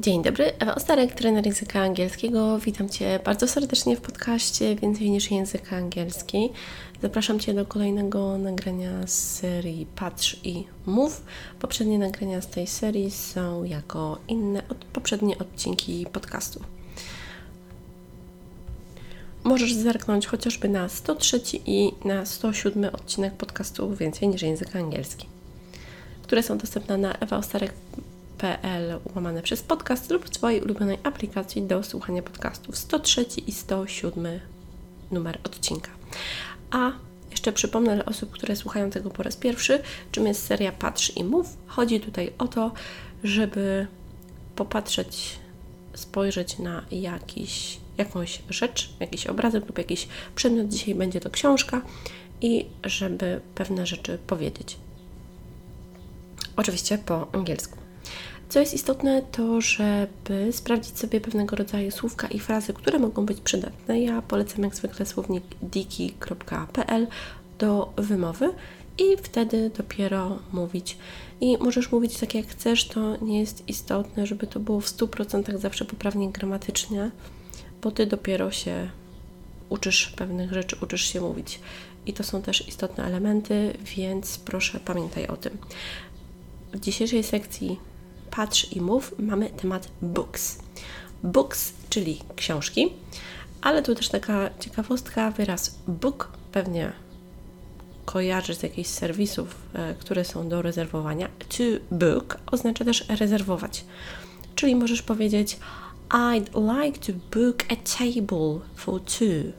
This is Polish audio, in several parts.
Dzień dobry, Ewa Ostarek, trener języka angielskiego. Witam Cię bardzo serdecznie w podcaście Więcej niż język angielski. Zapraszam Cię do kolejnego nagrania z serii Patrz i Mów. Poprzednie nagrania z tej serii są jako inne od poprzednie odcinki podcastu. Możesz zerknąć chociażby na 103 i na 107 odcinek podcastu Więcej niż język angielski, które są dostępne na ewaostarek.com pl łamane przez podcast lub w swojej ulubionej aplikacji do słuchania podcastów 103 i 107 numer odcinka. A jeszcze przypomnę dla osób, które słuchają tego po raz pierwszy, czym jest seria Patrz i Mów. Chodzi tutaj o to, żeby popatrzeć, spojrzeć na jakiś, jakąś rzecz, jakiś obrazek lub jakiś przedmiot. Dzisiaj będzie to książka i żeby pewne rzeczy powiedzieć. Oczywiście po angielsku. Co jest istotne, to żeby sprawdzić sobie pewnego rodzaju słówka i frazy, które mogą być przydatne. Ja polecam jak zwykle słownik diki.pl do wymowy i wtedy dopiero mówić. I możesz mówić tak jak chcesz, to nie jest istotne, żeby to było w 100% zawsze poprawnie gramatycznie, bo ty dopiero się uczysz pewnych rzeczy, uczysz się mówić. I to są też istotne elementy, więc proszę pamiętaj o tym. W dzisiejszej sekcji Patrz i Mów mamy temat books. Books, czyli książki, ale tu też taka ciekawostka, wyraz book pewnie kojarzy z jakichś serwisów, e, które są do rezerwowania. To book oznacza też rezerwować. Czyli możesz powiedzieć I'd like to book a table for two.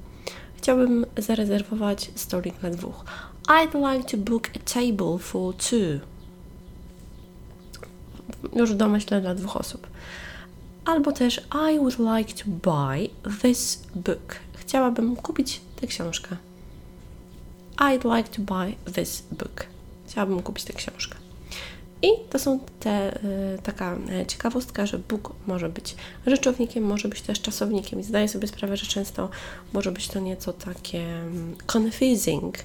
Chciałbym zarezerwować stolik dla dwóch. I'd like to book a table for two już w domyśle dla dwóch osób. Albo też I would like to buy this book. Chciałabym kupić tę książkę. I'd like to buy this book. Chciałabym kupić tę książkę. I to są te, y, taka e, ciekawostka, że book może być rzeczownikiem, może być też czasownikiem. I zdaję sobie sprawę, że często może być to nieco takie mm, confusing,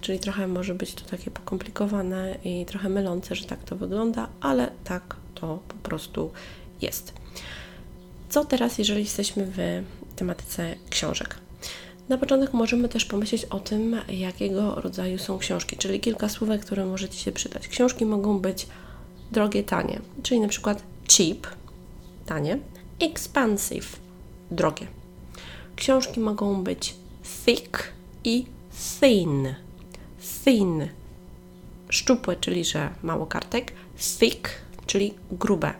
czyli trochę może być to takie pokomplikowane i trochę mylące, że tak to wygląda, ale tak to po prostu jest. Co teraz, jeżeli jesteśmy w tematyce książek? Na początek możemy też pomyśleć o tym, jakiego rodzaju są książki, czyli kilka słówek, które możecie się przydać. Książki mogą być drogie, tanie, czyli na przykład cheap, tanie, expensive, drogie. Książki mogą być thick i thin. Thin, szczupłe, czyli że mało kartek, thick, czyli grube.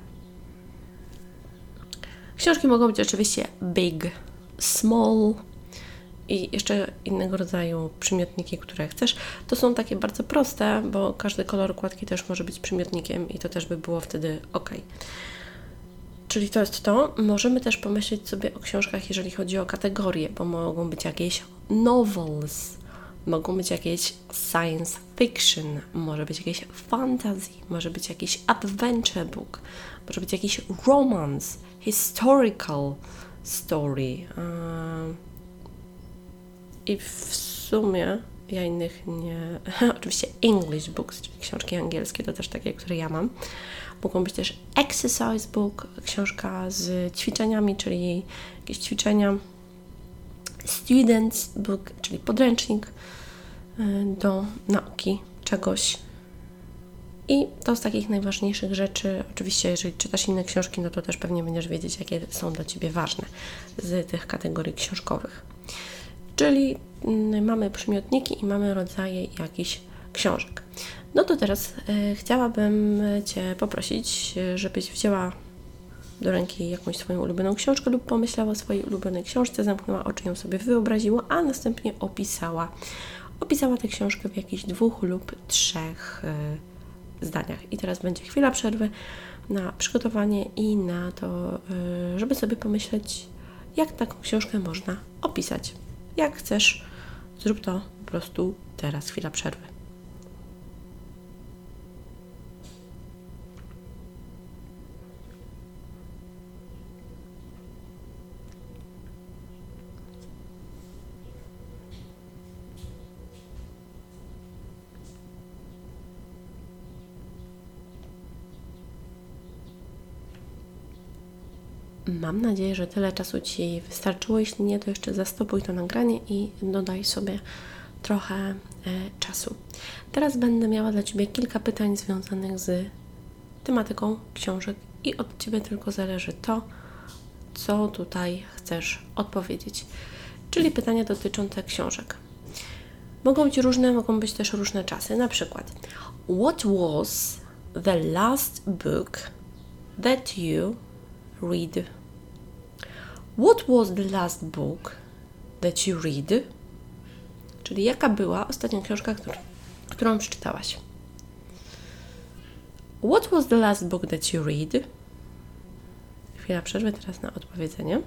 Książki mogą być oczywiście big, small i jeszcze innego rodzaju przymiotniki, które chcesz. To są takie bardzo proste, bo każdy kolor układki też może być przymiotnikiem i to też by było wtedy ok. Czyli to jest to. Możemy też pomyśleć sobie o książkach, jeżeli chodzi o kategorie, bo mogą być jakieś novels, mogą być jakieś science fiction, może być jakieś fantasy, może być jakiś adventure book, może być jakiś romance, historical story. I w sumie ja innych nie. Oczywiście English books, czyli książki angielskie, to też takie, które ja mam. Mogą być też exercise book, książka z ćwiczeniami, czyli jakieś ćwiczenia. Students book, czyli podręcznik y, do nauki czegoś. I to z takich najważniejszych rzeczy, oczywiście, jeżeli czytasz inne książki, no to też pewnie będziesz wiedzieć, jakie są dla Ciebie ważne z tych kategorii książkowych. Czyli mm, mamy przymiotniki i mamy rodzaje jakichś książek. No to teraz y, chciałabym Cię poprosić, żebyś wzięła do ręki jakąś swoją ulubioną książkę lub pomyślała o swojej ulubionej książce, zamknęła oczy, ją sobie wyobraziła, a następnie opisała. Opisała tę książkę w jakichś dwóch lub trzech y, zdaniach. I teraz będzie chwila przerwy na przygotowanie i na to, żeby sobie pomyśleć, jak taką książkę można opisać. Jak chcesz, zrób to po prostu teraz, chwila przerwy. Mam nadzieję, że tyle czasu Ci wystarczyło. Jeśli nie, to jeszcze zastopuj to nagranie i dodaj sobie trochę e, czasu. Teraz będę miała dla Ciebie kilka pytań związanych z tematyką książek i od Ciebie tylko zależy to, co tutaj chcesz odpowiedzieć. Czyli pytania dotyczące książek. Mogą być różne, mogą być też różne czasy. Na przykład, what was the last book that you read? What was the last book that you read? Czyli jaka była ostatnia książka, którą, którą przeczytałaś? What was the last book that you read? Chwila przerwy teraz na odpowiedzenie.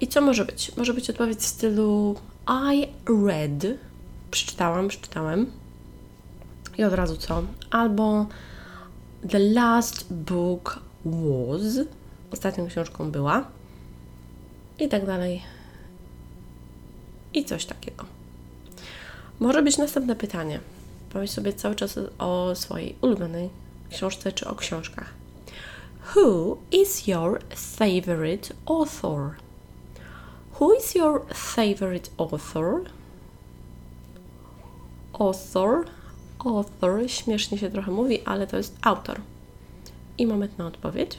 I co może być? Może być odpowiedź w stylu I read. Przeczytałam, przeczytałem. I od razu co? Albo The last book was. Ostatnią książką była. I tak dalej. I coś takiego. Może być następne pytanie. Powiedz sobie cały czas o swojej ulubionej książce czy o książkach. Who is your favorite author? Who is your favorite author? Author, author, śmiesznie się trochę mówi, ale to jest autor. I moment na odpowiedź.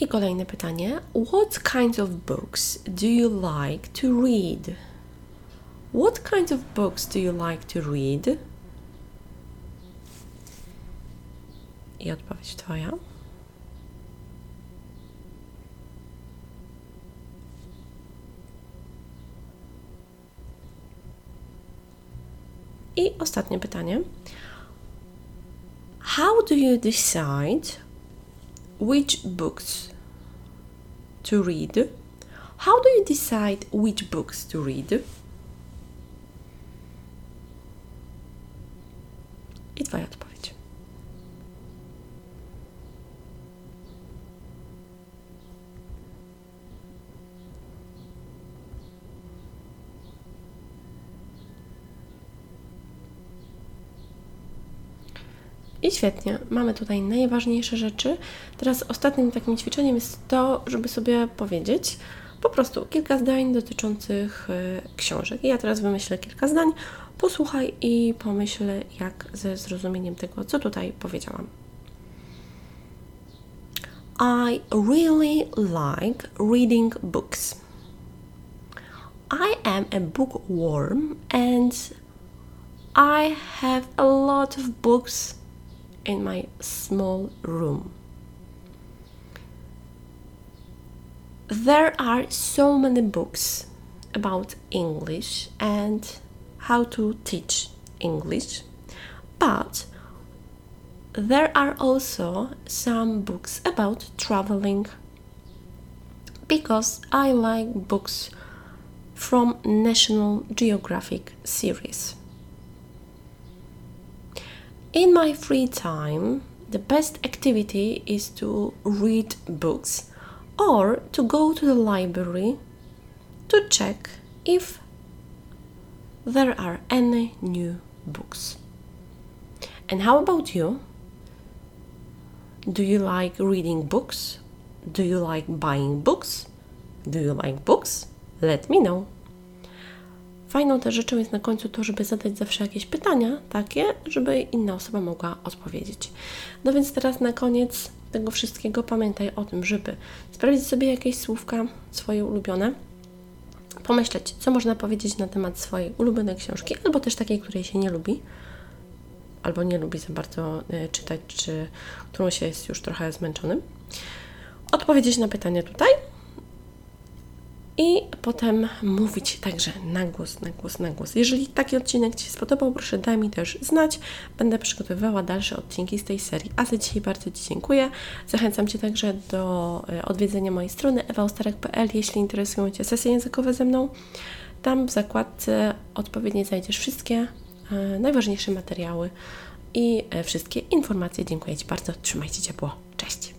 I kolejne pytanie. What kinds of books do you like to read? What kinds of books do you like to read? I odpowiedź Twoja. I ostatnie pytanie. How do you decide which books to read? How do you decide which books to read? I świetnie, mamy tutaj najważniejsze rzeczy. Teraz ostatnim takim ćwiczeniem jest to, żeby sobie powiedzieć po prostu kilka zdań dotyczących y, książek. I ja teraz wymyślę kilka zdań, posłuchaj i pomyśl, jak ze zrozumieniem tego, co tutaj powiedziałam. I really like reading books. I am a bookworm and I have a lot of books in my small room. There are so many books about English and how to teach English, but there are also some books about traveling because I like books from National Geographic series. In my free time, the best activity is to read books or to go to the library to check if there are any new books. And how about you? Do you like reading books? Do you like buying books? Do you like books? Let me know. Fajną też rzeczą jest na końcu to, żeby zadać zawsze jakieś pytania, takie, żeby inna osoba mogła odpowiedzieć. No więc teraz na koniec tego wszystkiego pamiętaj o tym, żeby sprawdzić sobie jakieś słówka swoje ulubione, pomyśleć, co można powiedzieć na temat swojej ulubionej książki, albo też takiej, której się nie lubi, albo nie lubi za bardzo y, czytać, czy którą się jest już trochę zmęczonym. Odpowiedzieć na pytania tutaj i potem mówić także na głos, na głos, na głos. Jeżeli taki odcinek Ci się spodobał, proszę daj mi też znać. Będę przygotowywała dalsze odcinki z tej serii. A za dzisiaj bardzo Ci dziękuję. Zachęcam Cię także do e, odwiedzenia mojej strony ewaustarek.pl, jeśli interesują Cię sesje językowe ze mną. Tam w zakładce odpowiednio znajdziesz wszystkie e, najważniejsze materiały i e, wszystkie informacje. Dziękuję Ci bardzo. Trzymajcie ciepło. Cześć!